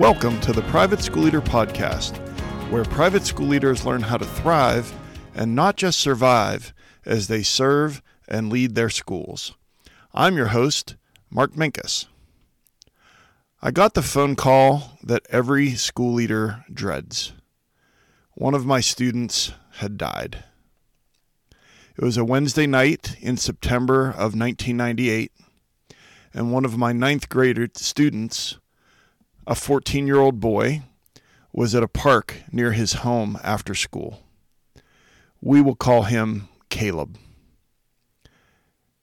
Welcome to the Private School Leader Podcast, where private school leaders learn how to thrive and not just survive as they serve and lead their schools. I'm your host, Mark Minkus. I got the phone call that every school leader dreads. One of my students had died. It was a Wednesday night in September of 1998, and one of my ninth grader students, a 14 year old boy, was at a park near his home after school. We will call him Caleb.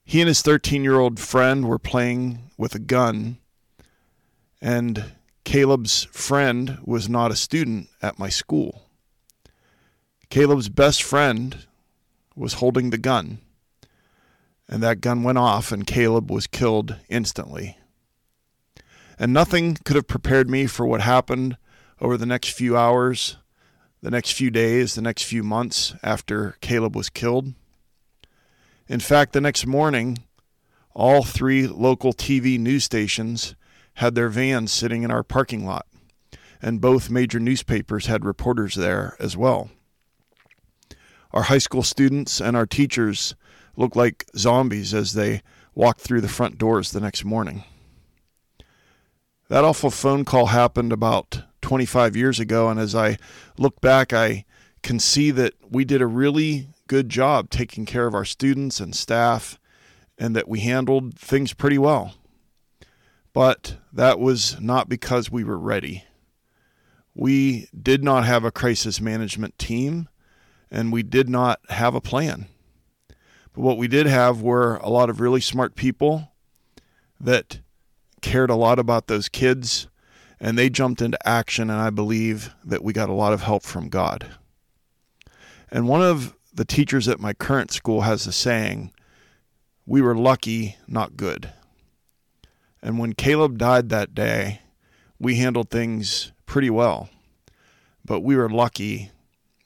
He and his 13 year old friend were playing with a gun, and Caleb's friend was not a student at my school. Caleb's best friend was holding the gun, and that gun went off, and Caleb was killed instantly. And nothing could have prepared me for what happened over the next few hours, the next few days, the next few months after Caleb was killed. In fact, the next morning, all three local TV news stations had their vans sitting in our parking lot, and both major newspapers had reporters there as well. Our high school students and our teachers looked like zombies as they walked through the front doors the next morning. That awful phone call happened about 25 years ago, and as I look back, I can see that we did a really good job taking care of our students and staff, and that we handled things pretty well. But that was not because we were ready. We did not have a crisis management team and we did not have a plan. But what we did have were a lot of really smart people that cared a lot about those kids, and they jumped into action, and I believe that we got a lot of help from God. And one of the teachers at my current school has a saying we were lucky, not good. And when Caleb died that day, we handled things pretty well, but we were lucky,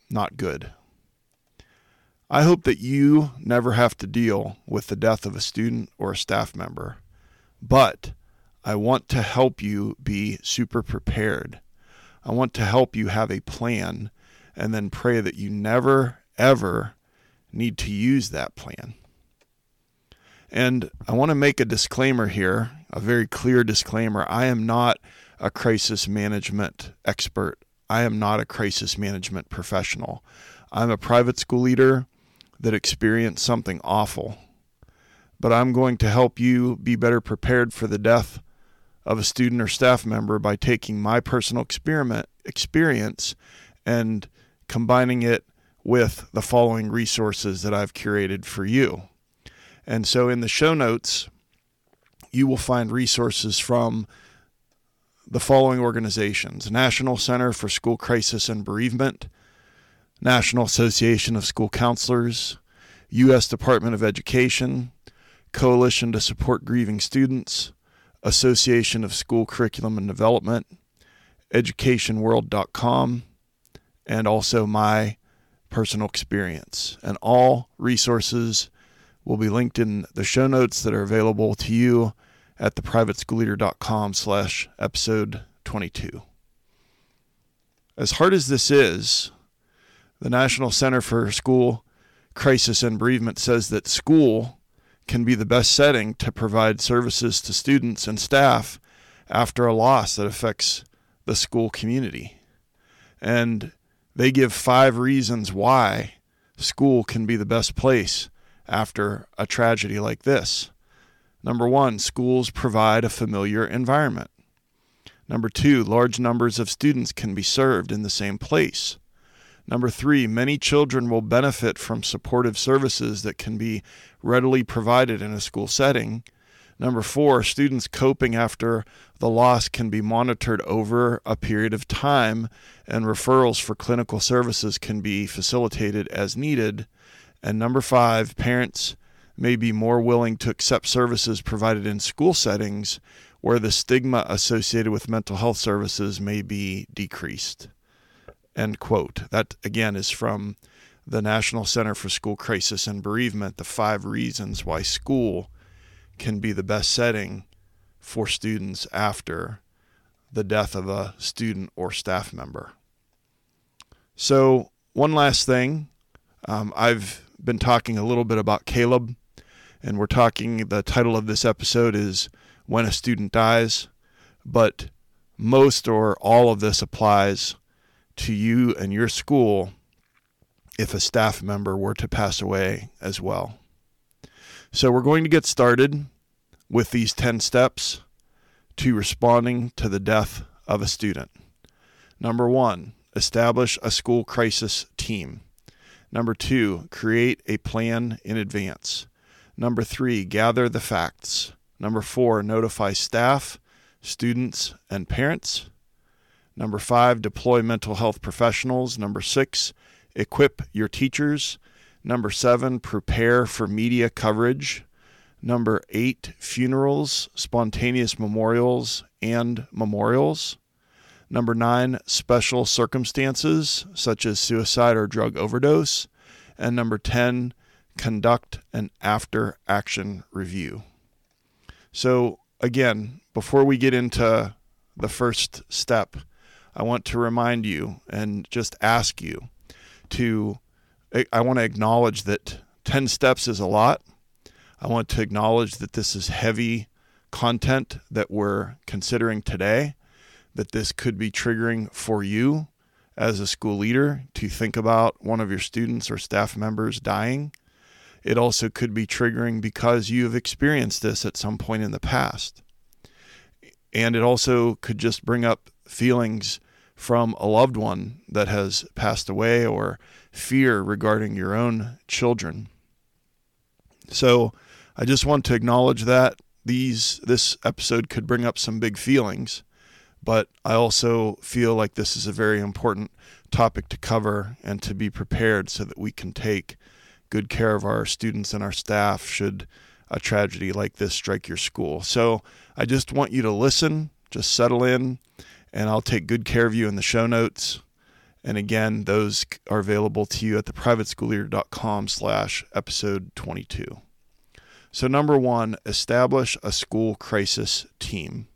not good. I hope that you never have to deal with the death of a student or a staff member, but I want to help you be super prepared. I want to help you have a plan and then pray that you never, ever need to use that plan. And I want to make a disclaimer here, a very clear disclaimer. I am not a crisis management expert. I am not a crisis management professional. I'm a private school leader that experienced something awful. But I'm going to help you be better prepared for the death of a student or staff member by taking my personal experiment experience and combining it with the following resources that I've curated for you. And so in the show notes, you will find resources from the following organizations National Center for School Crisis and Bereavement, National Association of School Counselors, U.S. Department of Education, Coalition to Support Grieving Students, Association of School Curriculum and Development, educationworld.com, and also my personal experience. And all resources will be linked in the show notes that are available to you at theprivateschoolleader.com slash episode 22. As hard as this is, the National Center for School Crisis and Bereavement says that school can be the best setting to provide services to students and staff after a loss that affects the school community. And they give five reasons why school can be the best place after a tragedy like this. Number one, schools provide a familiar environment. Number two, large numbers of students can be served in the same place. Number three, many children will benefit from supportive services that can be readily provided in a school setting. Number four, students coping after the loss can be monitored over a period of time, and referrals for clinical services can be facilitated as needed. And number five, parents may be more willing to accept services provided in school settings where the stigma associated with mental health services may be decreased. End quote. That again is from the National Center for School Crisis and Bereavement, the five reasons why school can be the best setting for students after the death of a student or staff member. So, one last thing um, I've been talking a little bit about Caleb, and we're talking, the title of this episode is When a Student Dies, but most or all of this applies to you and your school if a staff member were to pass away as well. So, we're going to get started with these 10 steps to responding to the death of a student. Number one, establish a school crisis team. Number two, create a plan in advance. Number three, gather the facts. Number four, notify staff, students, and parents. Number five, deploy mental health professionals. Number six, equip your teachers. Number seven, prepare for media coverage. Number eight, funerals, spontaneous memorials, and memorials. Number nine, special circumstances such as suicide or drug overdose. And number 10, conduct an after action review. So, again, before we get into the first step, I want to remind you and just ask you to, I want to acknowledge that 10 steps is a lot. I want to acknowledge that this is heavy content that we're considering today that this could be triggering for you as a school leader to think about one of your students or staff members dying. It also could be triggering because you have experienced this at some point in the past. And it also could just bring up feelings from a loved one that has passed away or fear regarding your own children. So I just want to acknowledge that these this episode could bring up some big feelings but I also feel like this is a very important topic to cover and to be prepared so that we can take good care of our students and our staff should a tragedy like this strike your school. So I just want you to listen, just settle in, and I'll take good care of you in the show notes. And again, those are available to you at theprivateschoolleader.com slash episode 22. So number one, establish a school crisis team.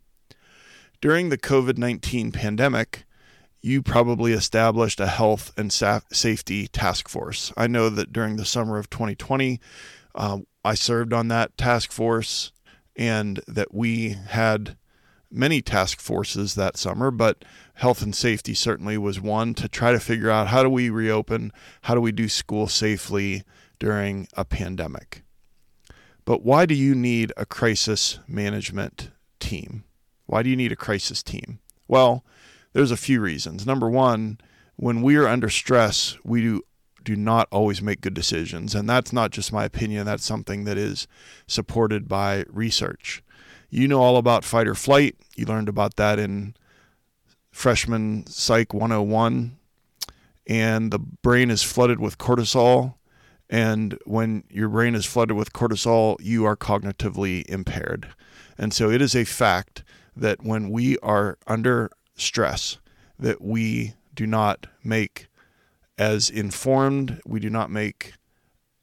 During the COVID 19 pandemic, you probably established a health and safety task force. I know that during the summer of 2020, uh, I served on that task force and that we had many task forces that summer, but health and safety certainly was one to try to figure out how do we reopen, how do we do school safely during a pandemic. But why do you need a crisis management team? Why do you need a crisis team? Well, there's a few reasons. Number one, when we are under stress, we do do not always make good decisions. And that's not just my opinion, that's something that is supported by research. You know all about fight or flight. You learned about that in freshman psych 101. And the brain is flooded with cortisol. And when your brain is flooded with cortisol, you are cognitively impaired. And so it is a fact that when we are under stress, that we do not make as informed, we do not make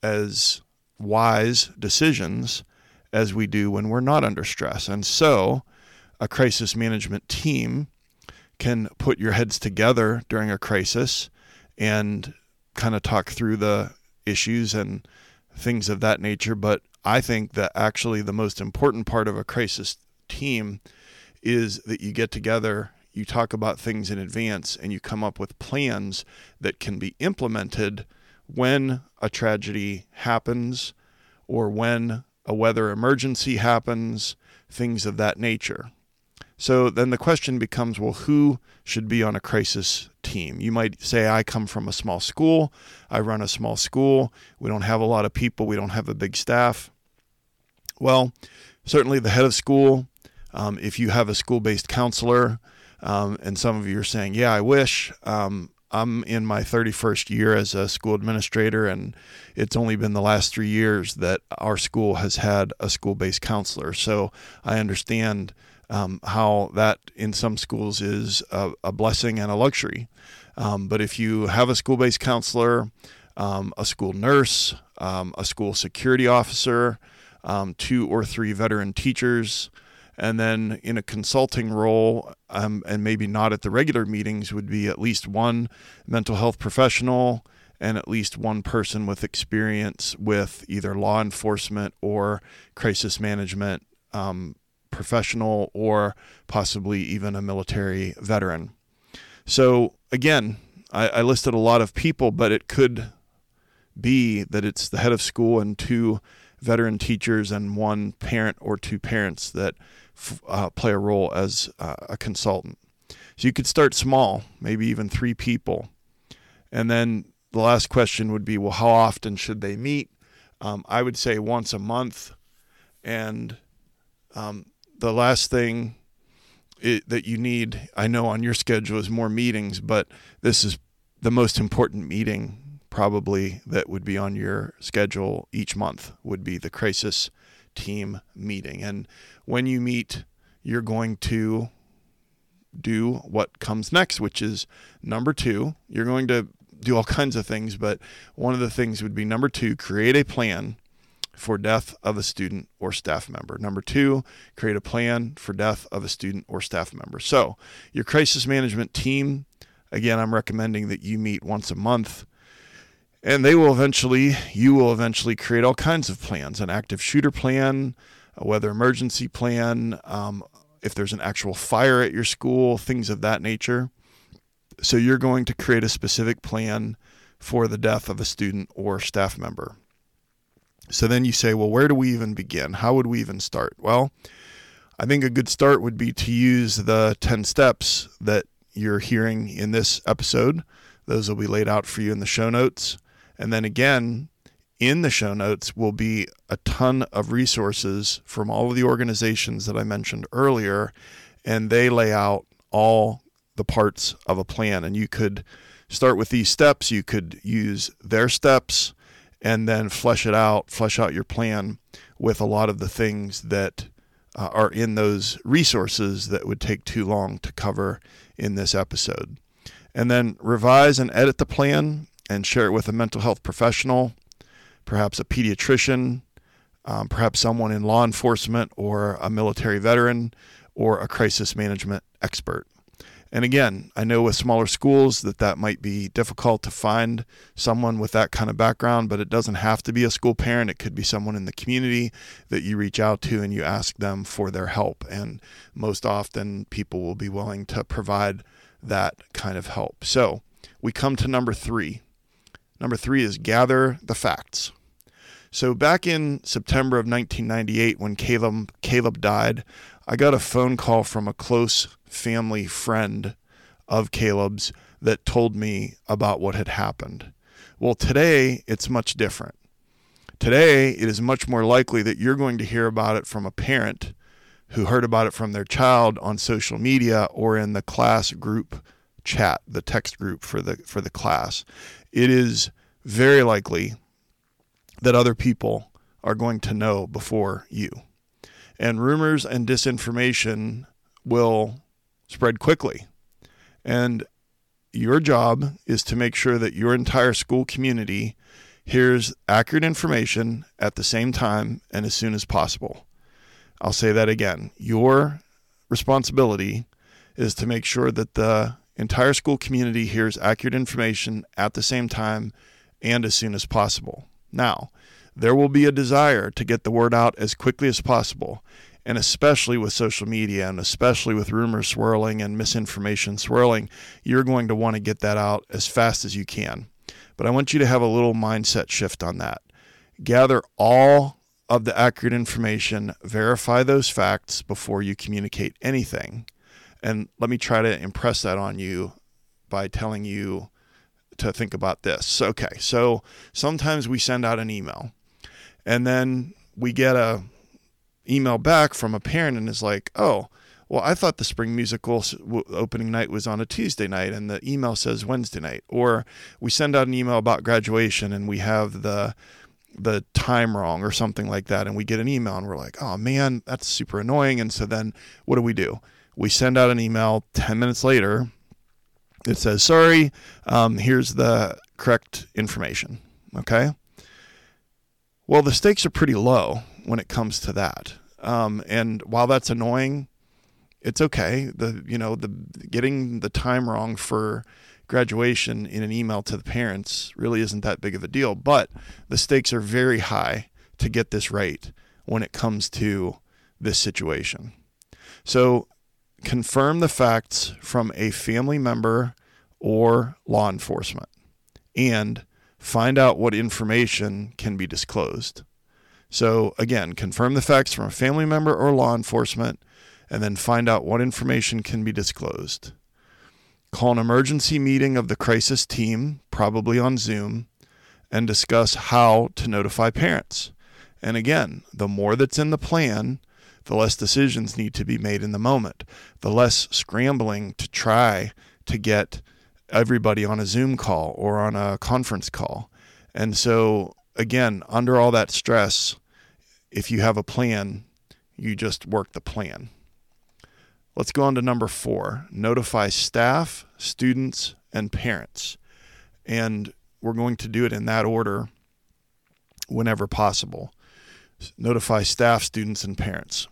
as wise decisions as we do when we're not under stress. And so, a crisis management team can put your heads together during a crisis and kind of talk through the issues and things of that nature. But I think that actually the most important part of a crisis team is that you get together, you talk about things in advance, and you come up with plans that can be implemented when a tragedy happens or when a weather emergency happens, things of that nature. So then the question becomes well, who should be on a crisis team? You might say, I come from a small school, I run a small school, we don't have a lot of people, we don't have a big staff. Well, certainly the head of school um, if you have a school based counselor, um, and some of you are saying, Yeah, I wish. Um, I'm in my 31st year as a school administrator, and it's only been the last three years that our school has had a school based counselor. So I understand um, how that in some schools is a, a blessing and a luxury. Um, but if you have a school based counselor, um, a school nurse, um, a school security officer, two or three veteran teachers, And then in a consulting role, um, and maybe not at the regular meetings, would be at least one mental health professional and at least one person with experience with either law enforcement or crisis management um, professional or possibly even a military veteran. So, again, I, I listed a lot of people, but it could be that it's the head of school and two veteran teachers and one parent or two parents that uh, play a role as uh, a consultant. So you could start small, maybe even three people. And then the last question would be well, how often should they meet? Um, I would say once a month. And um, the last thing it, that you need, I know on your schedule, is more meetings, but this is the most important meeting probably that would be on your schedule each month would be the crisis team meeting. And when you meet, you're going to do what comes next, which is number two. You're going to do all kinds of things, but one of the things would be number two, create a plan for death of a student or staff member. Number two, create a plan for death of a student or staff member. So, your crisis management team, again, I'm recommending that you meet once a month and they will eventually, you will eventually create all kinds of plans an active shooter plan, a weather emergency plan, um, if there's an actual fire at your school, things of that nature. So you're going to create a specific plan for the death of a student or staff member. So then you say, well, where do we even begin? How would we even start? Well, I think a good start would be to use the 10 steps that you're hearing in this episode. Those will be laid out for you in the show notes. And then again, in the show notes will be a ton of resources from all of the organizations that I mentioned earlier, and they lay out all the parts of a plan. And you could start with these steps, you could use their steps, and then flesh it out, flesh out your plan with a lot of the things that uh, are in those resources that would take too long to cover in this episode. And then revise and edit the plan and share it with a mental health professional, perhaps a pediatrician, um, perhaps someone in law enforcement or a military veteran or a crisis management expert. And again, I know with smaller schools that that might be difficult to find someone with that kind of background, but it doesn't have to be a school parent. It could be someone in the community that you reach out to and you ask them for their help. And most often, people will be willing to provide that kind of help. So we come to number three Number three is gather the facts. So back in September of 1998, when Caleb Caleb died, I got a phone call from a close family friend of Caleb's that told me about what had happened. Well, today it's much different. Today it is much more likely that you're going to hear about it from a parent who heard about it from their child on social media or in the class group chat, the text group for the for the class it is very likely that other people are going to know before you. And rumors and disinformation will spread quickly. And your job is to make sure that your entire school community hears accurate information at the same time and as soon as possible. I'll say that again. Your responsibility is to make sure that the entire school community hears accurate information at the same time and as soon as possible. Now, there will be a desire to get the word out as quickly as possible, and especially with social media and especially with rumors swirling and misinformation swirling, you're going to want to get that out as fast as you can. But I want you to have a little mindset shift on that. Gather all of the accurate information, verify those facts before you communicate anything and let me try to impress that on you by telling you to think about this. Okay, so sometimes we send out an email and then we get a email back from a parent and is like, "Oh, well, I thought the spring musical opening night was on a Tuesday night and the email says Wednesday night." Or we send out an email about graduation and we have the the time wrong or something like that and we get an email and we're like, "Oh man, that's super annoying." And so then what do we do? We send out an email 10 minutes later. It says, sorry, um, here's the correct information. Okay. Well, the stakes are pretty low when it comes to that. Um, and while that's annoying, it's okay. The you know the getting the time wrong for graduation in an email to the parents really isn't that big of a deal. But the stakes are very high to get this right when it comes to this situation. So confirm the facts from a family member or law enforcement and find out what information can be disclosed. So, again, confirm the facts from a family member or law enforcement and then find out what information can be disclosed. Call an emergency meeting of the crisis team, probably on Zoom, and discuss how to notify parents. And again, the more that's in the plan, the less decisions need to be made in the moment, the less scrambling to try to get everybody on a Zoom call or on a conference call. And so, again, under all that stress, if you have a plan, you just work the plan. Let's go on to number four notify staff, students, and parents. And we're going to do it in that order whenever possible. Notify staff, students, and parents.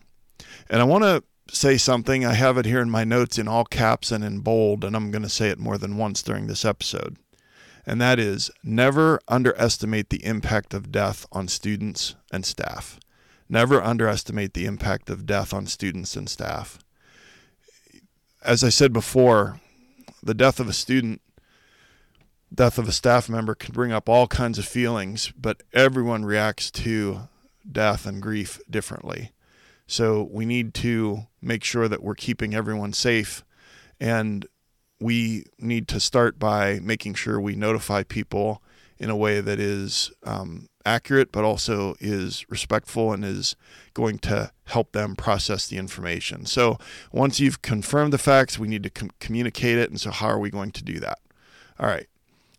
And I want to say something. I have it here in my notes in all caps and in bold, and I'm going to say it more than once during this episode. And that is never underestimate the impact of death on students and staff. Never underestimate the impact of death on students and staff. As I said before, the death of a student, death of a staff member can bring up all kinds of feelings, but everyone reacts to death and grief differently. So we need to make sure that we're keeping everyone safe. And we need to start by making sure we notify people in a way that is um, accurate, but also is respectful and is going to help them process the information. So once you've confirmed the facts, we need to com- communicate it. And so, how are we going to do that? All right.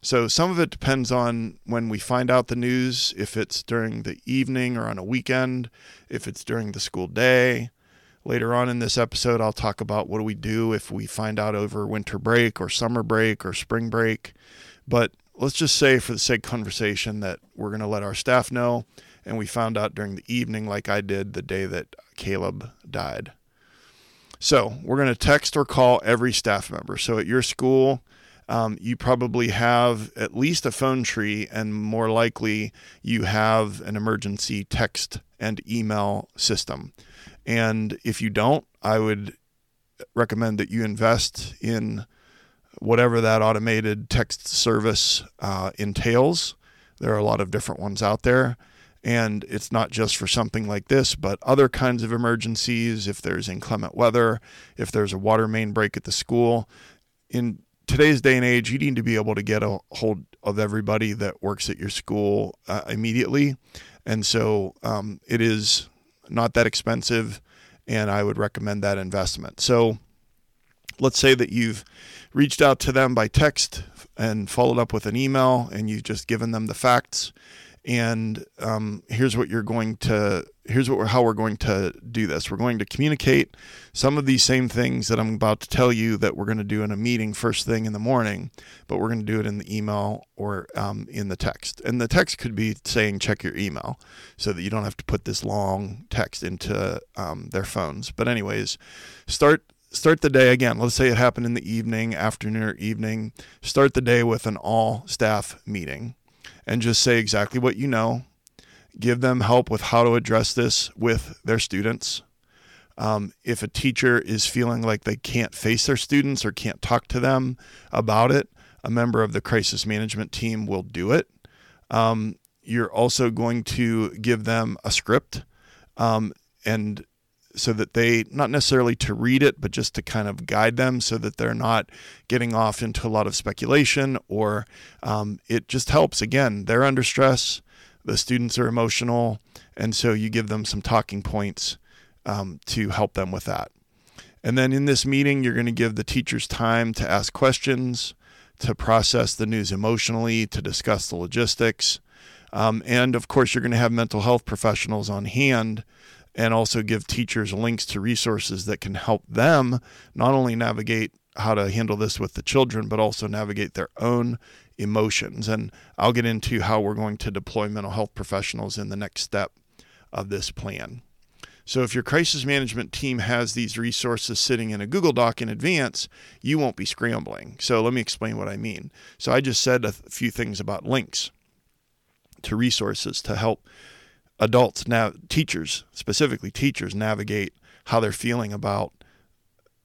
So some of it depends on when we find out the news, if it's during the evening or on a weekend, if it's during the school day. Later on in this episode, I'll talk about what do we do if we find out over winter break or summer break or spring break. But let's just say, for the sake of conversation, that we're going to let our staff know, and we found out during the evening, like I did the day that Caleb died. So we're going to text or call every staff member. So at your school, um, you probably have at least a phone tree, and more likely, you have an emergency text and email system. And if you don't, I would recommend that you invest in whatever that automated text service uh, entails. There are a lot of different ones out there. And it's not just for something like this, but other kinds of emergencies. If there's inclement weather, if there's a water main break at the school, in today's day and age, you need to be able to get a hold of everybody that works at your school uh, immediately. And so um, it is not that expensive, and I would recommend that investment. So let's say that you've reached out to them by text and followed up with an email, and you've just given them the facts and um, here's what you're going to here's what we're, how we're going to do this. We're going to communicate some of these same things that i'm about to tell you that we're going to do in a meeting first thing in the morning but we're going to do it in the email or um, in the text. And the text could be saying check your email so that you don't have to put this long text into um, their phones. But anyways start start the day again. Let's say it happened in the evening afternoon or evening. Start the day with an all staff meeting and just say exactly what you know. Give them help with how to address this with their students. Um, if a teacher is feeling like they can't face their students or can't talk to them about it, a member of the crisis management team will do it. Um, you're also going to give them a script um, and so that they not necessarily to read it but just to kind of guide them so that they're not getting off into a lot of speculation or um, it just helps. Again they're under stress the students are emotional and so you give them some talking points um, to help them with that. And then in this meeting you're going to give the teachers time to ask questions to process the news emotionally to discuss the logistics um, and of course you're going to have mental health professionals on hand and also give teachers links to resources that can help them not only navigate how to handle this with the children, but also navigate their own emotions. And I'll get into how we're going to deploy mental health professionals in the next step of this plan. So if your crisis management team has these resources sitting in a Google Doc in advance, you won't be scrambling. So let me explain what I mean. So I just said a few things about links to resources to help adults now teachers specifically teachers navigate how they're feeling about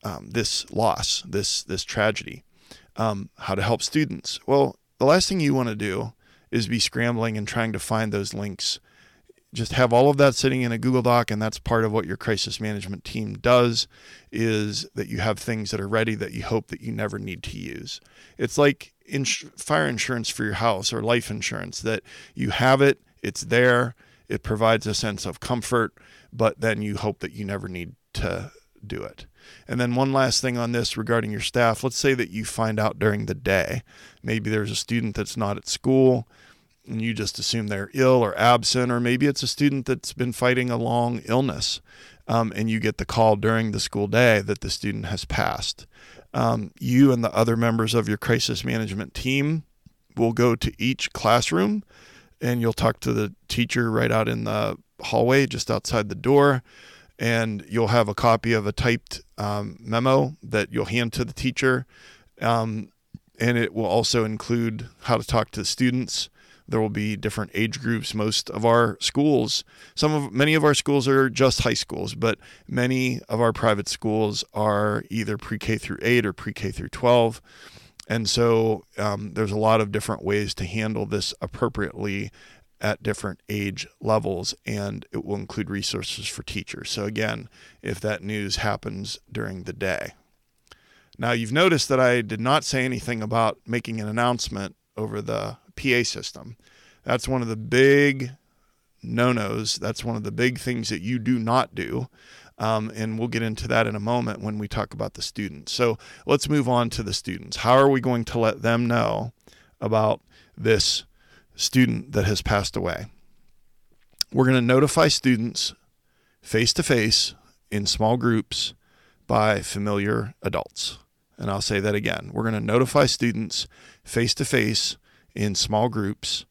um, this loss this this tragedy um, how to help students well the last thing you want to do is be scrambling and trying to find those links just have all of that sitting in a Google Doc, and that's part of what your crisis management team does. Is that you have things that are ready that you hope that you never need to use. It's like ins- fire insurance for your house or life insurance that you have it, it's there, it provides a sense of comfort, but then you hope that you never need to do it. And then one last thing on this regarding your staff. Let's say that you find out during the day. Maybe there's a student that's not at school and you just assume they're ill or absent, or maybe it's a student that's been fighting a long illness, um, and you get the call during the school day that the student has passed. Um, you and the other members of your crisis management team will go to each classroom and you'll talk to the teacher right out in the hallway just outside the door and you'll have a copy of a typed um, memo that you'll hand to the teacher um, and it will also include how to talk to the students there will be different age groups. Most of our schools, some of many of our schools are just high schools, but many of our private schools are either pre-K through eight or pre-K through twelve. And so um, there's a lot of different ways to handle this appropriately at different age levels, and it will include resources for teachers. So, again, if that news happens during the day. Now, you've noticed that I did not say anything about making an announcement over the PA system. That's one of the big no nos. That's one of the big things that you do not do. Um, and we'll get into that in a moment when we talk about the students. So let's move on to the students. How are we going to let them know about this student that has passed away? We're going to notify students face to face in small groups by familiar adults. And I'll say that again. We're going to notify students face to face in small groups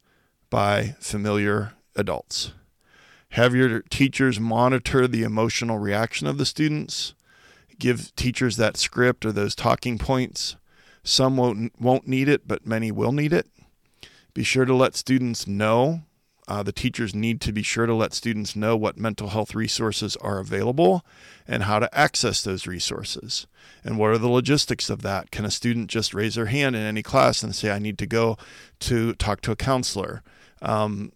by familiar adults. Have your teachers monitor the emotional reaction of the students. Give teachers that script or those talking points. Some won't, won't need it, but many will need it. Be sure to let students know uh, the teachers need to be sure to let students know what mental health resources are available and how to access those resources. And what are the logistics of that? Can a student just raise their hand in any class and say, I need to go to talk to a counselor? Um,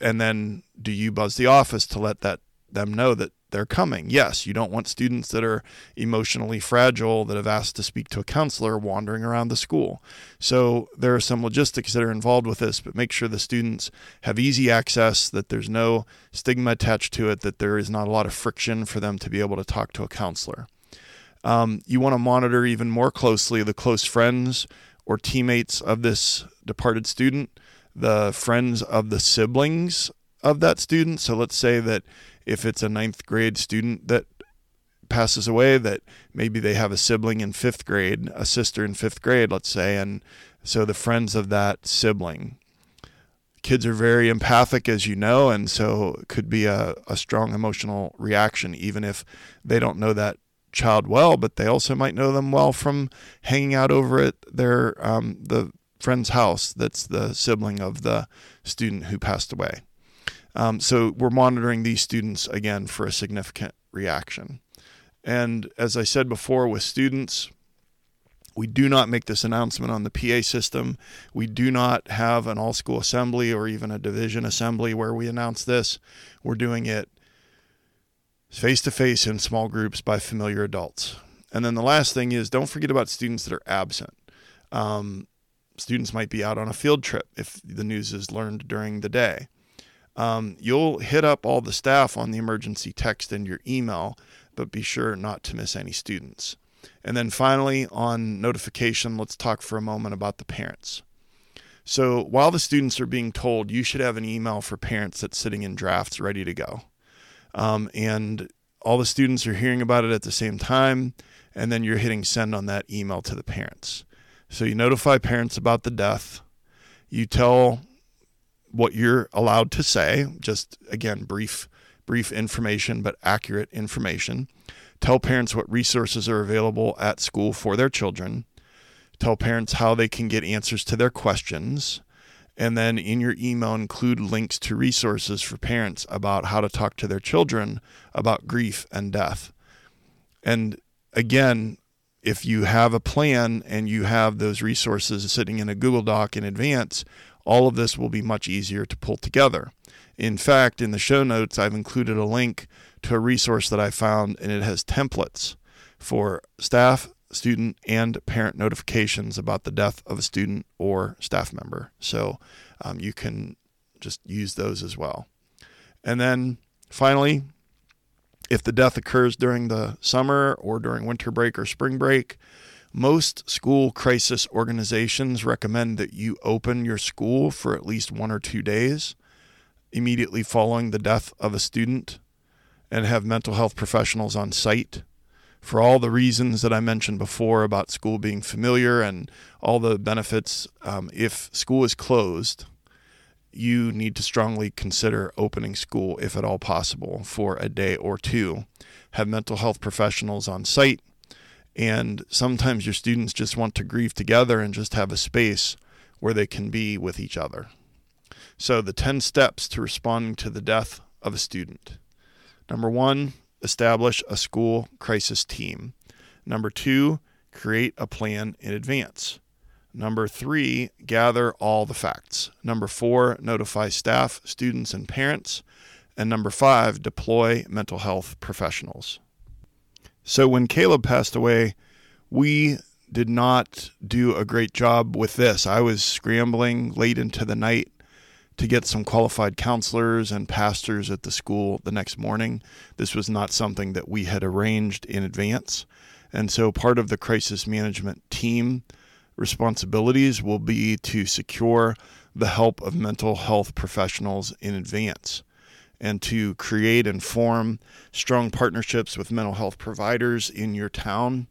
and then do you buzz the office to let that them know that they're coming. Yes, you don't want students that are emotionally fragile that have asked to speak to a counselor wandering around the school. So there are some logistics that are involved with this, but make sure the students have easy access, that there's no stigma attached to it, that there is not a lot of friction for them to be able to talk to a counselor. Um, you want to monitor even more closely the close friends or teammates of this departed student, the friends of the siblings of that student. So let's say that if it's a ninth grade student that passes away, that maybe they have a sibling in fifth grade, a sister in fifth grade, let's say, and so the friends of that sibling. Kids are very empathic, as you know, and so it could be a, a strong emotional reaction, even if they don't know that child well, but they also might know them well from hanging out over at their um, the friend's house that's the sibling of the student who passed away. Um, so we're monitoring these students again for a significant reaction. And as I said before, with students, we do not make this announcement on the PA system. We do not have an all school assembly or even a division assembly where we announce this. We're doing it face to face in small groups by familiar adults. And then the last thing is don't forget about students that are absent. Um, students might be out on a field trip if the news is learned during the day um, you'll hit up all the staff on the emergency text and your email, but be sure not to miss any students. And then finally, on notification, let's talk for a moment about the parents. So while the students are being told, you should have an email for parents that's sitting in drafts ready to go. Um, and all the students are hearing about it at the same time, and then you're hitting send on that email to the parents. So you notify parents about the death. You tell what you're allowed to say, just again, brief brief information, but accurate information. Tell parents what resources are available at school for their children. Tell parents how they can get answers to their questions. And then in your email, include links to resources for parents about how to talk to their children about grief and death. And again, if you have a plan and you have those resources sitting in a Google Doc in advance, all of this will be much easier to pull together. In fact, in the show notes, I've included a link to a resource that I found, and it has templates for staff, student, and parent notifications about the death of a student or staff member. So um, you can just use those as well. And then finally, if the death occurs during the summer or during winter break or spring break, most school crisis organizations recommend that you open your school for at least one or two days immediately following the death of a student and have mental health professionals on site for all the reasons that I mentioned before about school being familiar and all the benefits. Um, if school is closed, you need to strongly consider opening school if at all possible for a day or two. Have mental health professionals on site. And sometimes your students just want to grieve together and just have a space where they can be with each other. So, the 10 steps to responding to the death of a student. Number one, establish a school crisis team. Number two, create a plan in advance. Number three, gather all the facts. Number four, notify staff, students, and parents. And number five, deploy mental health professionals. So when Caleb passed away, we did not do a great job with this. I was scrambling late into the night to get some qualified counselors and pastors at the school the next morning. This was not something that we had arranged in advance. And so part of the crisis management team responsibilities will be to secure the help of mental health professionals in advance and to create and form strong partnerships with mental health providers in your town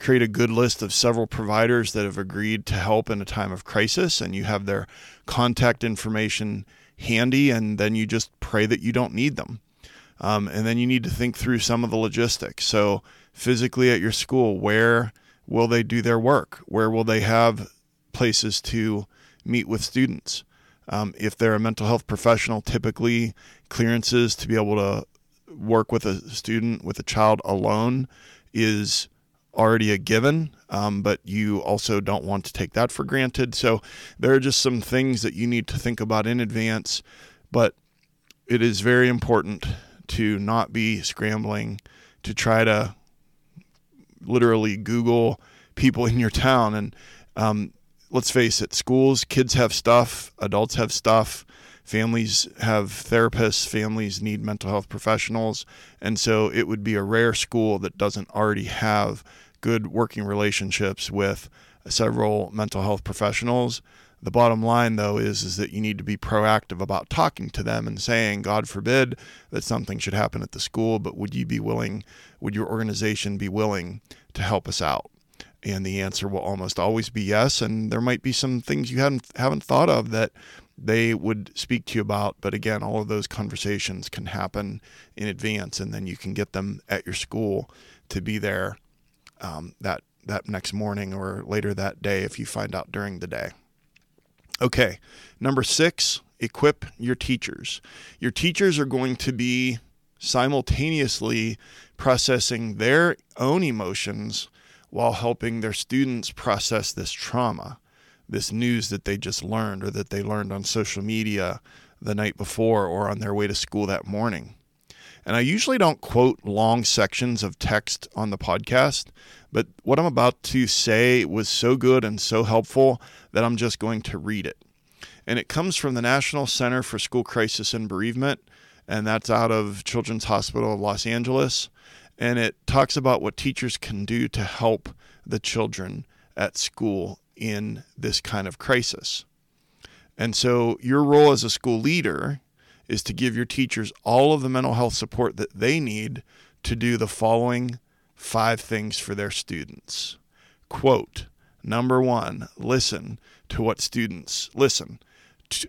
create a good list of several providers that have agreed to help in a time of crisis and you have their contact information handy and then you just pray that you don't need them. Um, and then you need to think through some of the logistics. So physically at your school where will they do their work where will they have places to meet with students um, if they're a mental health professional typically clearances to be able to work with a student with a child alone is already a given, um, but you also don't want to take that for granted. So there are just some things that you need to think about in advance, but it is very important to not be scrambling to try to literally Google people in your town. And um, let's face it, schools, kids have stuff, adults have stuff. Families have therapists, families need mental health professionals. And so it would be a rare school that doesn't already have good working relationships with several mental health professionals. The bottom line, though, is, is that you need to be proactive about talking to them and saying, God forbid that something should happen at the school, but would you be willing, would your organization be willing to help us out? And the answer will almost always be yes. And there might be some things you haven't haven't thought of that they would speak to you about. But again, all of those conversations can happen in advance, and then you can get them at your school to be there um, that that next morning or later that day if you find out during the day. Okay, number six, equip your teachers. Your teachers are going to be simultaneously processing their own emotions while helping their students process this trauma this news that they just learned or that they learned on social media the night before or on their way to school that morning. And I usually don't quote long sections of text on the podcast, but what I'm about to say was so good and so helpful that I'm just going to read it. And it comes from the National Center for School Crisis and Bereavement, and that's out of Children's Hospital of Los Angeles. And it talks about what teachers can do to help the children at school in this kind of crisis. And so, your role as a school leader is to give your teachers all of the mental health support that they need to do the following five things for their students. Quote, number one, listen to what students listen.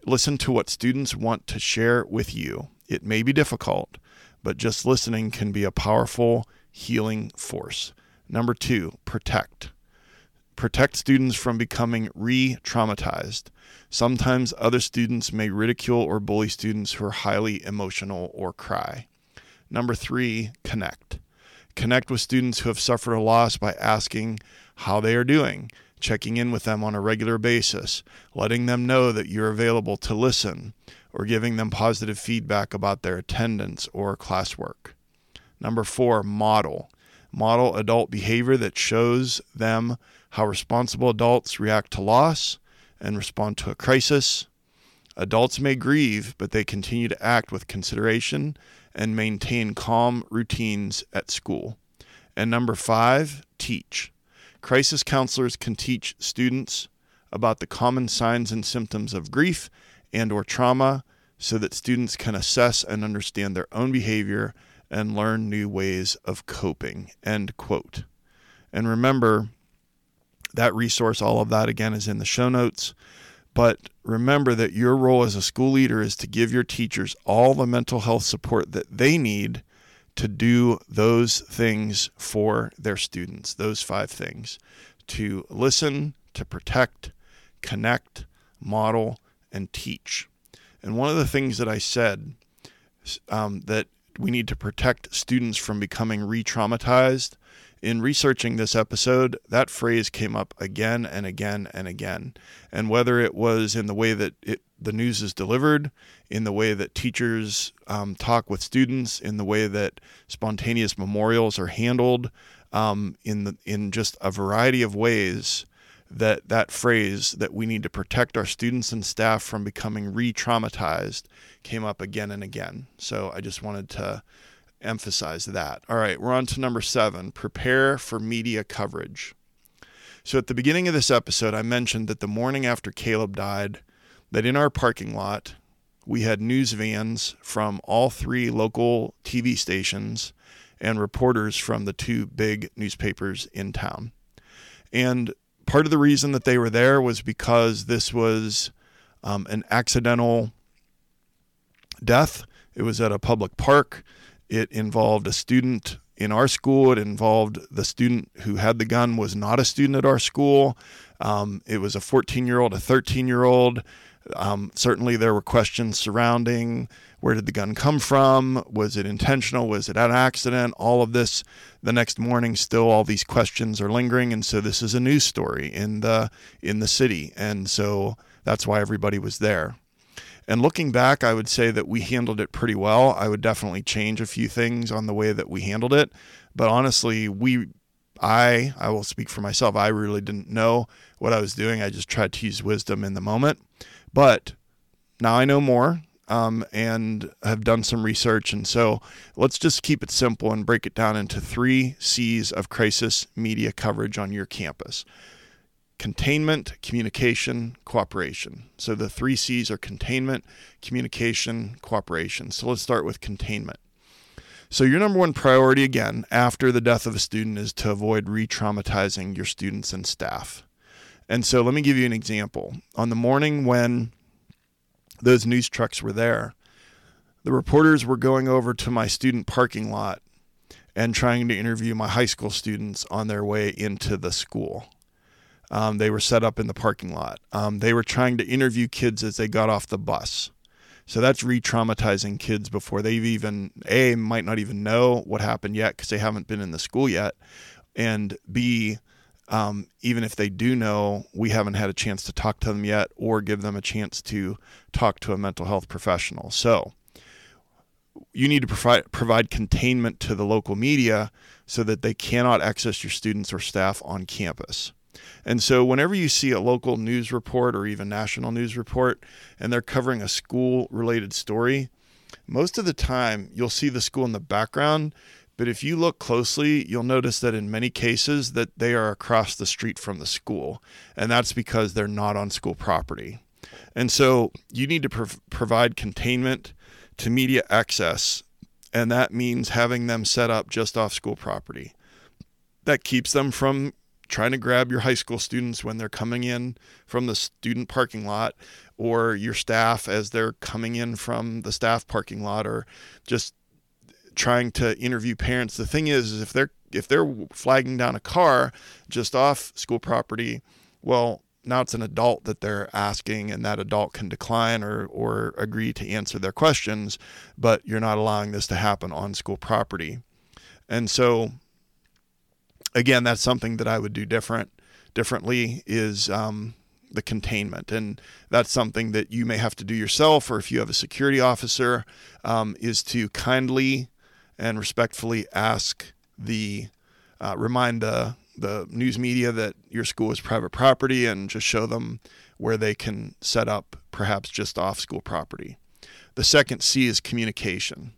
listen to what students want to share with you. It may be difficult, but just listening can be a powerful healing force. Number two, protect. Protect students from becoming re traumatized. Sometimes other students may ridicule or bully students who are highly emotional or cry. Number three, connect. Connect with students who have suffered a loss by asking how they are doing, checking in with them on a regular basis, letting them know that you're available to listen, or giving them positive feedback about their attendance or classwork. Number four, model. Model adult behavior that shows them how responsible adults react to loss and respond to a crisis. Adults may grieve, but they continue to act with consideration and maintain calm routines at school. And number five, teach. Crisis counselors can teach students about the common signs and symptoms of grief and or trauma so that students can assess and understand their own behavior and learn new ways of coping. End quote. And remember, that resource, all of that again is in the show notes. But remember that your role as a school leader is to give your teachers all the mental health support that they need to do those things for their students, those five things to listen, to protect, connect, model, and teach. And one of the things that I said um, that we need to protect students from becoming re traumatized in researching this episode, that phrase came up again and again and again. And whether it was in the way that it, the news is delivered, in the way that teachers um, talk with students, in the way that spontaneous memorials are handled, um, in the, in just a variety of ways, that that phrase that we need to protect our students and staff from becoming re-traumatized came up again and again. So I just wanted to emphasize that. All right, we're on to number seven prepare for media coverage. So at the beginning of this episode, I mentioned that the morning after Caleb died, that in our parking lot, we had news vans from all three local TV stations and reporters from the two big newspapers in town. And part of the reason that they were there was because this was um, an accidental death. It was at a public park. It involved a student in our school. It involved the student who had the gun was not a student at our school. Um, it was a 14 year old, a 13 year old. Um, certainly, there were questions surrounding where did the gun come from? Was it intentional? Was it an accident? All of this. The next morning, still all these questions are lingering, and so this is a news story in the in the city, and so that's why everybody was there. And looking back, I would say that we handled it pretty well. I would definitely change a few things on the way that we handled it. But honestly, we, I, I will speak for myself. I really didn't know what I was doing. I just tried to use wisdom in the moment. But now I know more um, and have done some research. And so let's just keep it simple and break it down into three C's of crisis media coverage on your campus containment, communication, cooperation. So the three C's are containment, communication, cooperation. So let's start with containment. So your number one priority again after the death of a student is to avoid re-traumatizing your students and staff. And so let me give you an example. On the morning when those news trucks were there, the reporters were going over to my student parking lot and trying to interview my high school students on their way into the school. Um, they were set up in the parking lot. Um, they were trying to interview kids as they got off the bus. So that's re traumatizing kids before they've even, A, might not even know what happened yet because they haven't been in the school yet. And B, um, even if they do know, we haven't had a chance to talk to them yet or give them a chance to talk to a mental health professional. So you need to provide, provide containment to the local media so that they cannot access your students or staff on campus. And so, whenever you see a local news report or even national news report and they're covering a school related story, most of the time you'll see the school in the background. But if you look closely, you'll notice that in many cases that they are across the street from the school, and that's because they're not on school property. And so you need to prov- provide containment to media access, and that means having them set up just off school property. That keeps them from trying to grab your high school students when they're coming in from the student parking lot or your staff as they're coming in from the staff parking lot or just trying to interview parents. The thing is, is if they're if they're flagging down a car just off school property, well, now it's an adult that they're asking and that adult can decline or or agree to answer their questions, but you're not allowing this to happen on school property. And so again, that's something that I would do different differently is um, the containment. And that's something that you may have to do yourself, or if you have a security officer, um, is to kindly and respectfully ask the, uh, remind the, the news media that your school is private property and just show them where they can set up perhaps just off school property. The second C is communication.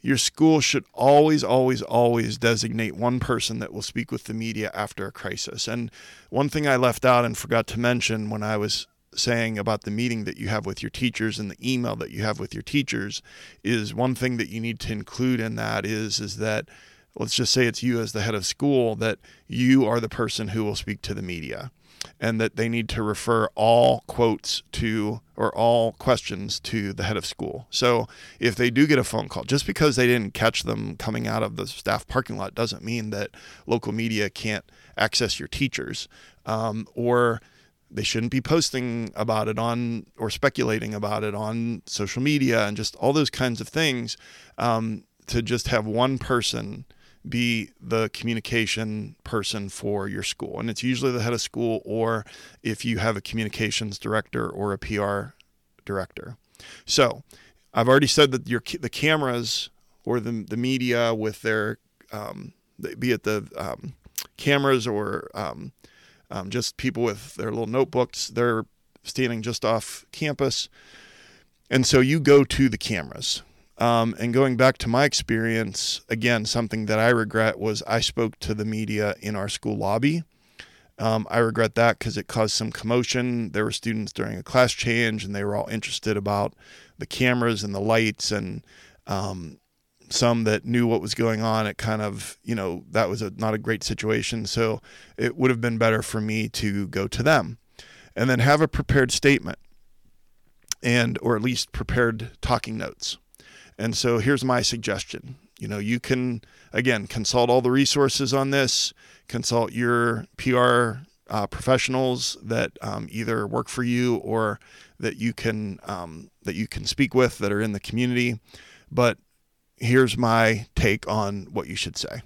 Your school should always, always, always designate one person that will speak with the media after a crisis. And one thing I left out and forgot to mention when I was saying about the meeting that you have with your teachers and the email that you have with your teachers is one thing that you need to include in that is is that let's just say it's you as the head of school that you are the person who will speak to the media and that they need to refer all quotes to or all questions to the head of school. So if they do get a phone call, just because they didn't catch them coming out of the staff parking lot doesn't mean that local media can't access your teachers um, or they shouldn't be posting about it on or speculating about it on social media and just all those kinds of things um, to just have one person be the communication person for your school. And it's usually the head of school, or if you have a communications director or a PR director. So I've already said that your the cameras or the, the media with their, um, be it the um, cameras or um, um just people with their little notebooks, they're standing just off campus. And so you go to the cameras. Um, and going back to my experience, again, something that I regret was I spoke to the media in our school lobby. Um, I regret that because it caused some commotion. There were students during a class change, and they were all interested about the cameras and the lights, and um, some that knew what was going on. It kind of, you know, that was a, not a great situation. So it would have been better for me to go to them, and then have a prepared statement, and or at least prepared talking notes. And so here's my suggestion. You know, you can again consult all the resources on this, consult your PR uh, professionals that um, either work for you or that you can um, that you can speak with that are in the community. But here's my take on what you should say.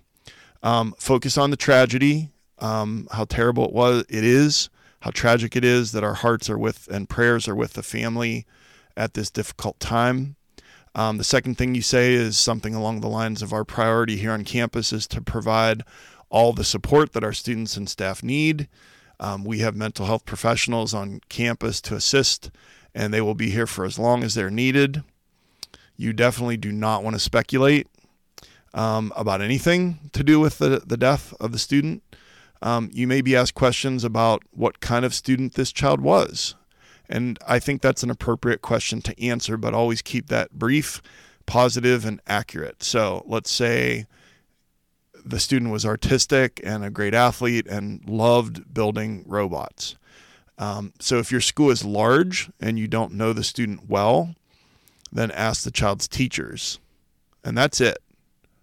Um, focus on the tragedy, um, how terrible it was, it is, how tragic it is that our hearts are with and prayers are with the family at this difficult time. Um, the second thing you say is something along the lines of our priority here on campus is to provide all the support that our students and staff need. Um, we have mental health professionals on campus to assist, and they will be here for as long as they're needed. You definitely do not want to speculate um, about anything to do with the, the death of the student. Um, you may be asked questions about what kind of student this child was. And I think that's an appropriate question to answer, but always keep that brief, positive, and accurate. So let's say the student was artistic and a great athlete and loved building robots. Um, so if your school is large and you don't know the student well, then ask the child's teachers. And that's it.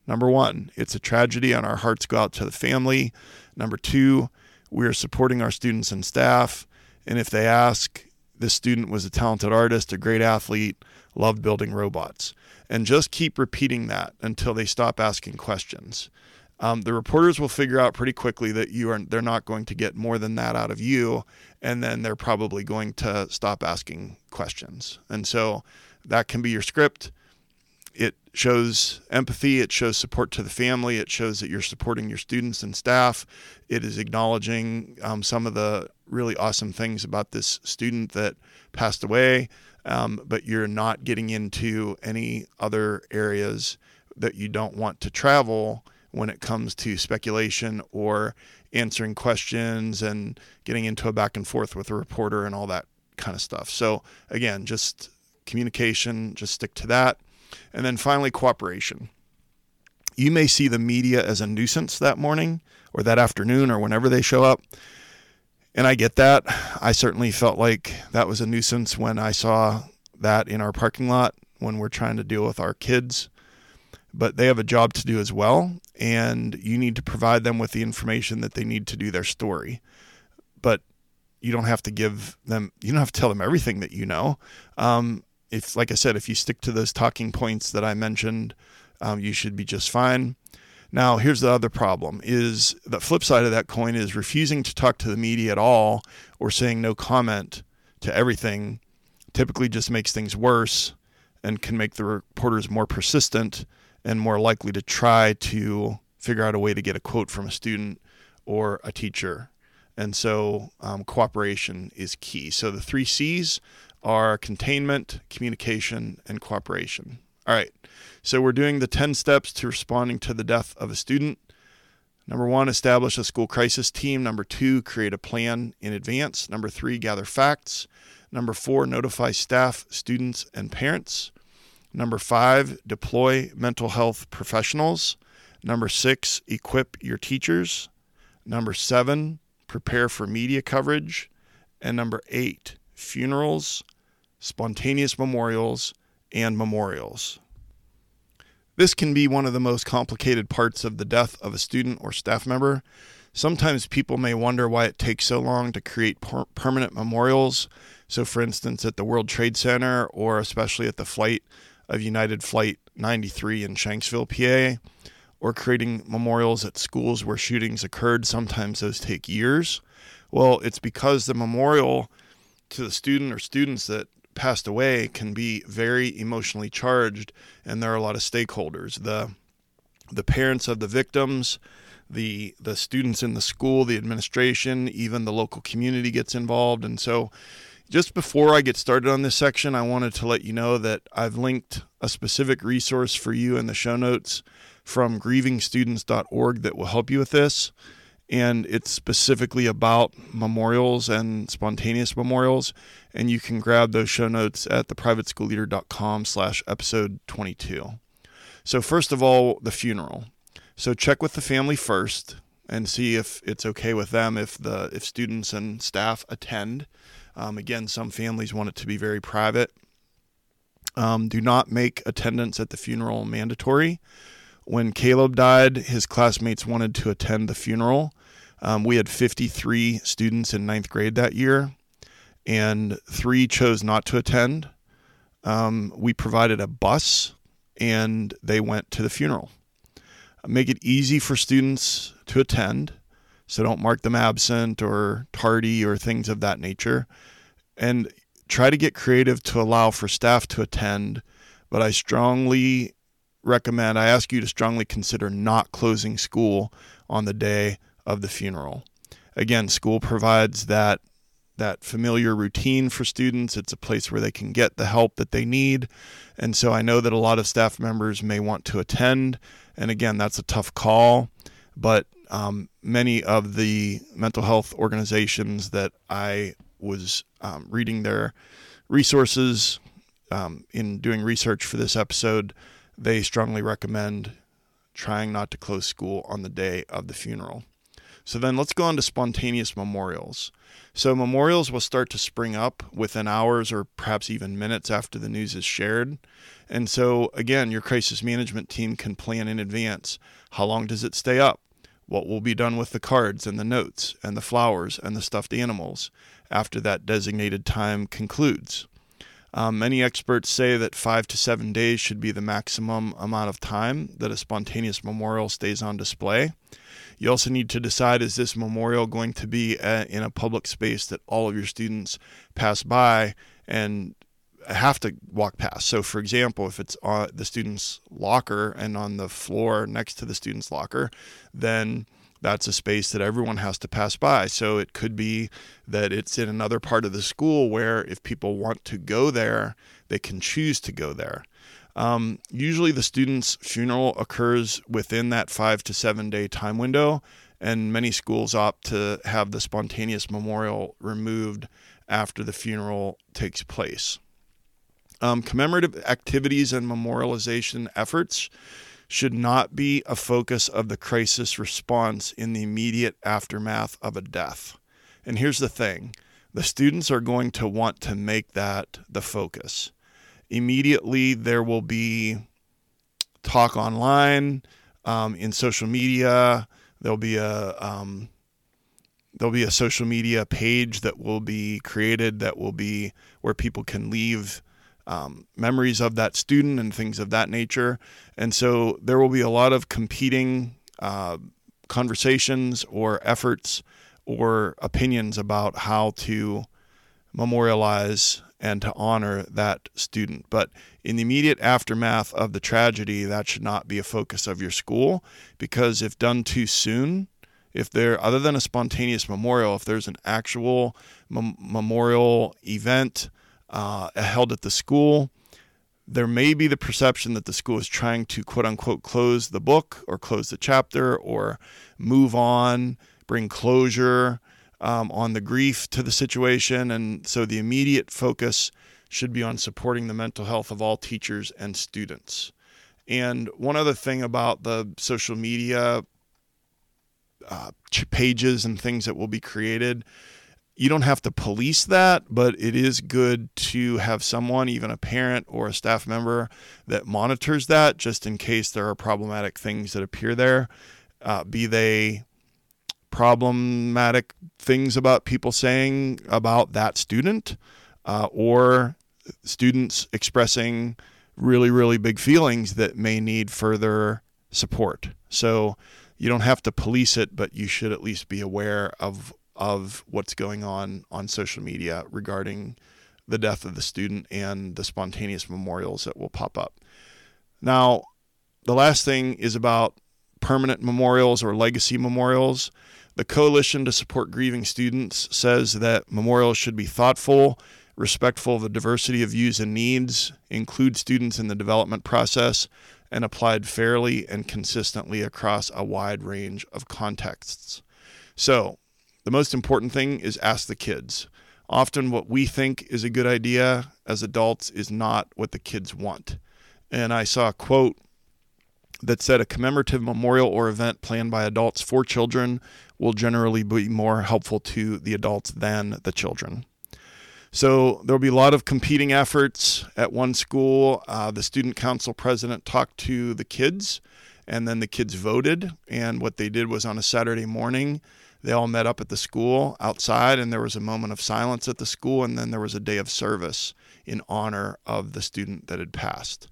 Number one, it's a tragedy and our hearts go out to the family. Number two, we are supporting our students and staff. And if they ask, this student was a talented artist, a great athlete, loved building robots. And just keep repeating that until they stop asking questions. Um, the reporters will figure out pretty quickly that you are they're not going to get more than that out of you, and then they're probably going to stop asking questions. And so that can be your script. It shows empathy, it shows support to the family, it shows that you're supporting your students and staff. It is acknowledging um, some of the really awesome things about this student that passed away, um, but you're not getting into any other areas that you don't want to travel when it comes to speculation or answering questions and getting into a back and forth with a reporter and all that kind of stuff. So, again, just communication, just stick to that. And then finally, cooperation. You may see the media as a nuisance that morning or that afternoon or whenever they show up. And I get that. I certainly felt like that was a nuisance when I saw that in our parking lot when we're trying to deal with our kids. But they have a job to do as well, and you need to provide them with the information that they need to do their story. But you don't have to give them, you don't have to tell them everything that you know. Um, if, like I said, if you stick to those talking points that I mentioned, um, you should be just fine. Now, here's the other problem is the flip side of that coin is refusing to talk to the media at all or saying no comment to everything typically just makes things worse and can make the reporters more persistent and more likely to try to figure out a way to get a quote from a student or a teacher. And so um, cooperation is key. So the three C's are containment, communication, and cooperation. All right. So we're doing the 10 steps to responding to the death of a student. Number one, establish a school crisis team. Number two, create a plan in advance. Number three, gather facts. Number four, notify staff, students, and parents. Number five, deploy mental health professionals. Number six, equip your teachers. Number seven, prepare for media coverage. And number eight, funerals, spontaneous memorials, and memorials. This can be one of the most complicated parts of the death of a student or staff member. Sometimes people may wonder why it takes so long to create per- permanent memorials. So, for instance, at the World Trade Center or especially at the flight of United Flight 93 in Shanksville, PA, or creating memorials at schools where shootings occurred, sometimes those take years. Well, it's because the memorial to the student or students that passed away can be very emotionally charged, and there are a lot of stakeholders. The the parents of the victims, the the students in the school, the administration, even the local community gets involved. And so just before I get started on this section, I wanted to let you know that I've linked a specific resource for you in the show notes from grievingstudents.org that will help you with this and it's specifically about memorials and spontaneous memorials and you can grab those show notes at theprivateschoolleader.com slash episode 22 so first of all the funeral. So check with the family first and see if it's okay with them if the if students and staff attend. Um, again some families want it to be very private. Um, do not make attendance at the funeral mandatory. When Caleb died, his classmates wanted to attend the funeral, um, we had 53 students in ninth grade that year, and three chose not to attend. Um, we provided a bus, and they went to the funeral. Make it easy for students to attend, so don't mark them absent or tardy or things of that nature. And try to get creative to allow for staff to attend, but I strongly recommend, I ask you to strongly consider not closing school on the day of the funeral. Again, school provides that that familiar routine for students. It's a place where they can get the help that they need. And so I know that a lot of staff members may want to attend. And again, that's a tough call. But um, many of the mental health organizations that I was um, reading their resources um, in doing research for this episode, they strongly recommend trying not to close school on the day of the funeral. So then let's go on to spontaneous memorials. So memorials will start to spring up within hours or perhaps even minutes after the news is shared. And so again, your crisis management team can plan in advance. How long does it stay up? What will be done with the cards and the notes and the flowers and the stuffed animals after that designated time concludes? Um, many experts say that five to seven days should be the maximum amount of time that a spontaneous memorial stays on display. You also need to decide is this memorial going to be a, in a public space that all of your students pass by and have to walk past. So, for example, if it's on the student's locker and on the floor next to the student's locker, then that's a space that everyone has to pass by. So it could be that it's in another part of the school where if people want to go there, they can choose to go there. Um, usually, the student's funeral occurs within that five to seven day time window, and many schools opt to have the spontaneous memorial removed after the funeral takes place. Um, commemorative activities and memorialization efforts should not be a focus of the crisis response in the immediate aftermath of a death. And here's the thing the students are going to want to make that the focus. Immediately, there will be talk online, um, in social media. There'll be a um, there'll be a social media page that will be created that will be where people can leave um, memories of that student and things of that nature. And so there will be a lot of competing uh, conversations or efforts or opinions about how to memorialize and to honor that student. But in the immediate aftermath of the tragedy, that should not be a focus of your school because if done too soon, if there other than a spontaneous memorial, if there's an actual mem- memorial event uh, held at the school, there may be the perception that the school is trying to quote unquote close the book or close the chapter or move on, bring closure um, on the grief to the situation. And so the immediate focus should be on supporting the mental health of all teachers and students. And one other thing about the social media uh, pages and things that will be created you don't have to police that, but it is good to have someone, even a parent or a staff member, that monitors that just in case there are problematic things that appear there, uh, be they problematic things about people saying about that student uh, or students expressing really, really big feelings that may need further support. So you don't have to police it, but you should at least be aware of of what's going on on social media regarding the death of the student and the spontaneous memorials that will pop up. Now, the last thing is about permanent memorials or legacy memorials. The Coalition to Support Grieving Students says that memorials should be thoughtful, respectful of the diversity of views and needs, include students in the development process, and applied fairly and consistently across a wide range of contexts. So, the most important thing is ask the kids. Often, what we think is a good idea as adults is not what the kids want. And I saw a quote that said a commemorative memorial or event planned by adults for children will generally be more helpful to the adults than the children. So there'll be a lot of competing efforts at one school. Uh, the student council president talked to the kids, and then the kids voted. And what they did was on a Saturday morning, they all met up at the school outside, and there was a moment of silence at the school, and then there was a day of service in honor of the student that had passed.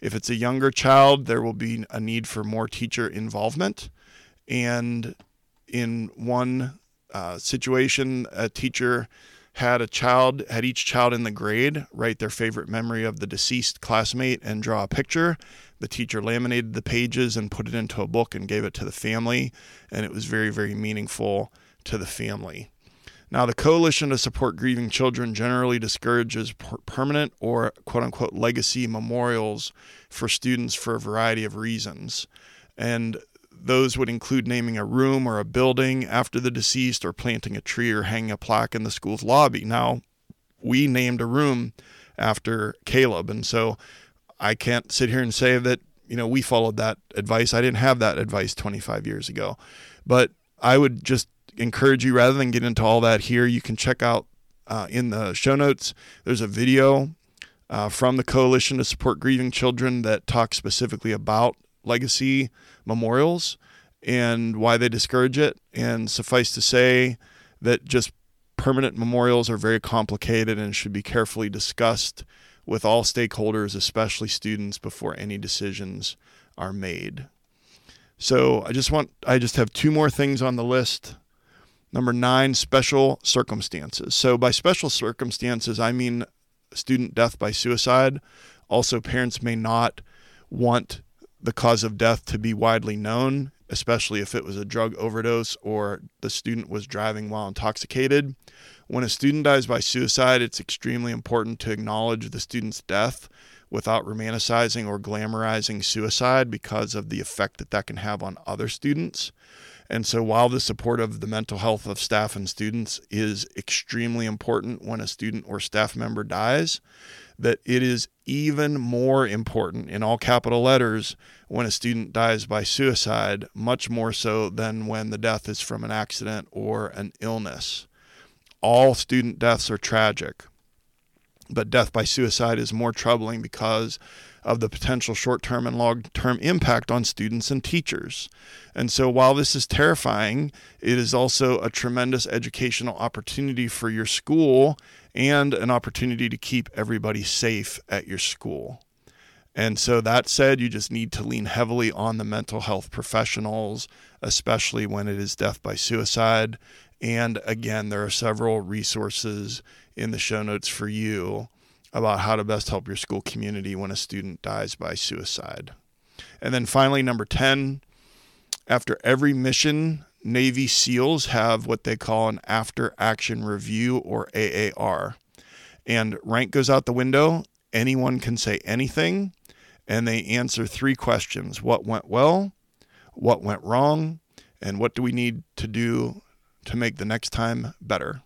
If it's a younger child, there will be a need for more teacher involvement. And in one uh, situation, a teacher had a child, had each child in the grade write their favorite memory of the deceased classmate and draw a picture. The teacher laminated the pages and put it into a book and gave it to the family, and it was very, very meaningful to the family. Now, the Coalition to Support Grieving Children generally discourages per- permanent or quote unquote legacy memorials for students for a variety of reasons. And those would include naming a room or a building after the deceased or planting a tree or hanging a plaque in the school's lobby. Now, we named a room after Caleb, and so I can't sit here and say that, you know, we followed that advice. I didn't have that advice 25 years ago. But I would just encourage you rather than get into all that here, you can check out uh, in the show notes, there's a video uh, from the Coalition to Support Grieving Children that talks specifically about legacy memorials and why they discourage it. And suffice to say that just permanent memorials are very complicated and should be carefully discussed with all stakeholders, especially students, before any decisions are made. So I just want I just have two more things on the list. Number nine, special circumstances. So by special circumstances, I mean student death by suicide. Also, parents may not want the cause of death to be widely known, especially if it was a drug overdose or the student was driving while intoxicated. When a student dies by suicide, it's extremely important to acknowledge the student's death without romanticizing or glamorizing suicide because of the effect that that can have on other students. And so, while the support of the mental health of staff and students is extremely important when a student or staff member dies, that it is even more important in all capital letters when a student dies by suicide, much more so than when the death is from an accident or an illness. All student deaths are tragic, but death by suicide is more troubling because of the potential short term and long term impact on students and teachers. And so, while this is terrifying, it is also a tremendous educational opportunity for your school and an opportunity to keep everybody safe at your school. And so, that said, you just need to lean heavily on the mental health professionals, especially when it is death by suicide. And again, there are several resources in the show notes for you about how to best help your school community when a student dies by suicide. And then finally, number 10, after every mission, Navy SEALs have what they call an after action review or AAR. And rank goes out the window. Anyone can say anything. And they answer three questions What went well? What went wrong? And what do we need to do to make the next time better?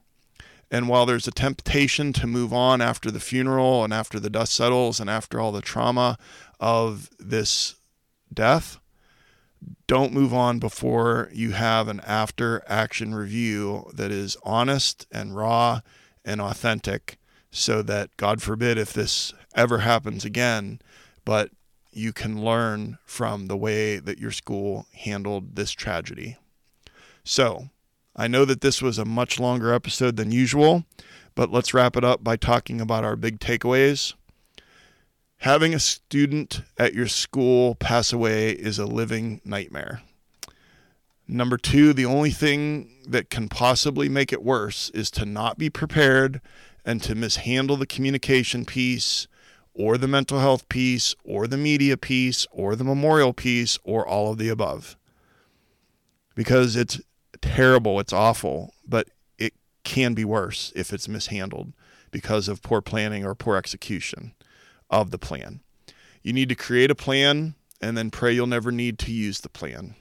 And while there's a temptation to move on after the funeral and after the dust settles and after all the trauma of this death, don't move on before you have an after action review that is honest and raw and authentic so that God forbid if this ever happens again, but you can learn from the way that your school handled this tragedy. So, I know that this was a much longer episode than usual, but let's wrap it up by talking about our big takeaways. Having a student at your school pass away is a living nightmare. Number two, the only thing that can possibly make it worse is to not be prepared and to mishandle the communication piece or the mental health piece or the media piece or the memorial piece or all of the above. Because it's terrible, it's awful, but it can be worse if it's mishandled because of poor planning or poor execution of the plan. You need to create a plan and then pray you'll never need to use the plan.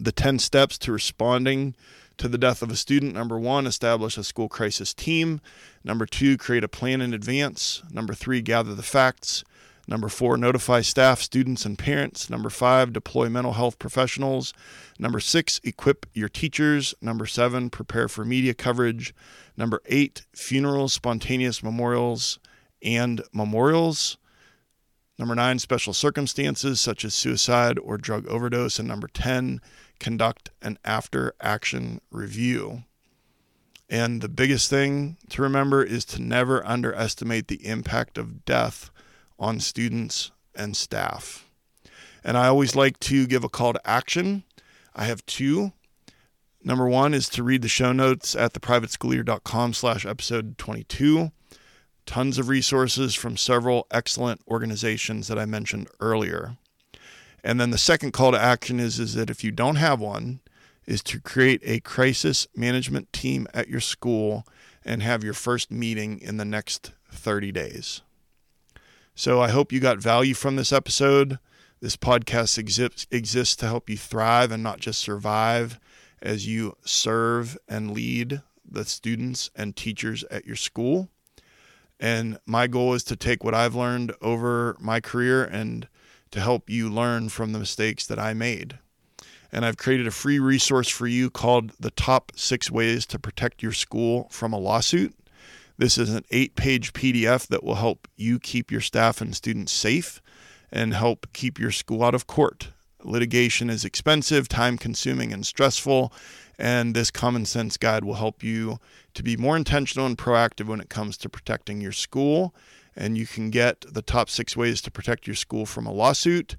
The 10 steps to responding to the death of a student number one, establish a school crisis team. Number two, create a plan in advance. Number three, gather the facts. Number four, notify staff, students, and parents. Number five, deploy mental health professionals. Number six, equip your teachers. Number seven, prepare for media coverage. Number eight, funerals, spontaneous memorials, and memorials. Number nine, special circumstances such as suicide or drug overdose. And number 10, conduct an after action review. And the biggest thing to remember is to never underestimate the impact of death on students and staff. And I always like to give a call to action. I have two. Number one is to read the show notes at theprivateschoolleader.com slash episode 22. Tons of resources from several excellent organizations that I mentioned earlier. And then the second call to action is, is that if you don't have one, is to create a crisis management team at your school and have your first meeting in the next 30 days. So I hope you got value from this episode. This podcast exists, exists to help you thrive and not just survive as you serve and lead the students and teachers at your school. And my goal is to take what I've learned over my career and to help you learn from the mistakes that I made. And I've created a free resource for you called The Top Six Ways to Protect Your School from a Lawsuit. This is an eight page PDF that will help you keep your staff and students safe and help keep your school out of court. Litigation is expensive, time consuming, and stressful, and this common sense guide will help you to be more intentional and proactive when it comes to protecting your school. And you can get the top six ways to protect your school from a lawsuit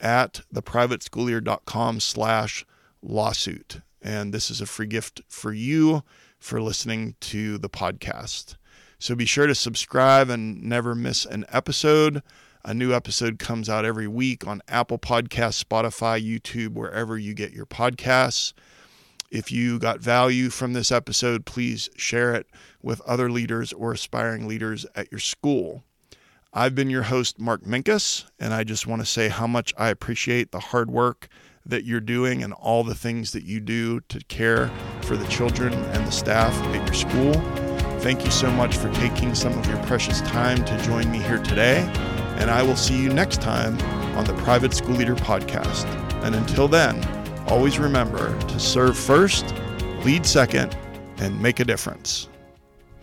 at theprivateschoolleader.com slash lawsuit. And this is a free gift for you for listening to the podcast. So be sure to subscribe and never miss an episode. A new episode comes out every week on Apple Podcasts, Spotify, YouTube, wherever you get your podcasts. If you got value from this episode, please share it with other leaders or aspiring leaders at your school. I've been your host, Mark Minkus, and I just want to say how much I appreciate the hard work that you're doing and all the things that you do to care for the children and the staff at your school. Thank you so much for taking some of your precious time to join me here today. And I will see you next time on the Private School Leader Podcast. And until then, always remember to serve first, lead second, and make a difference.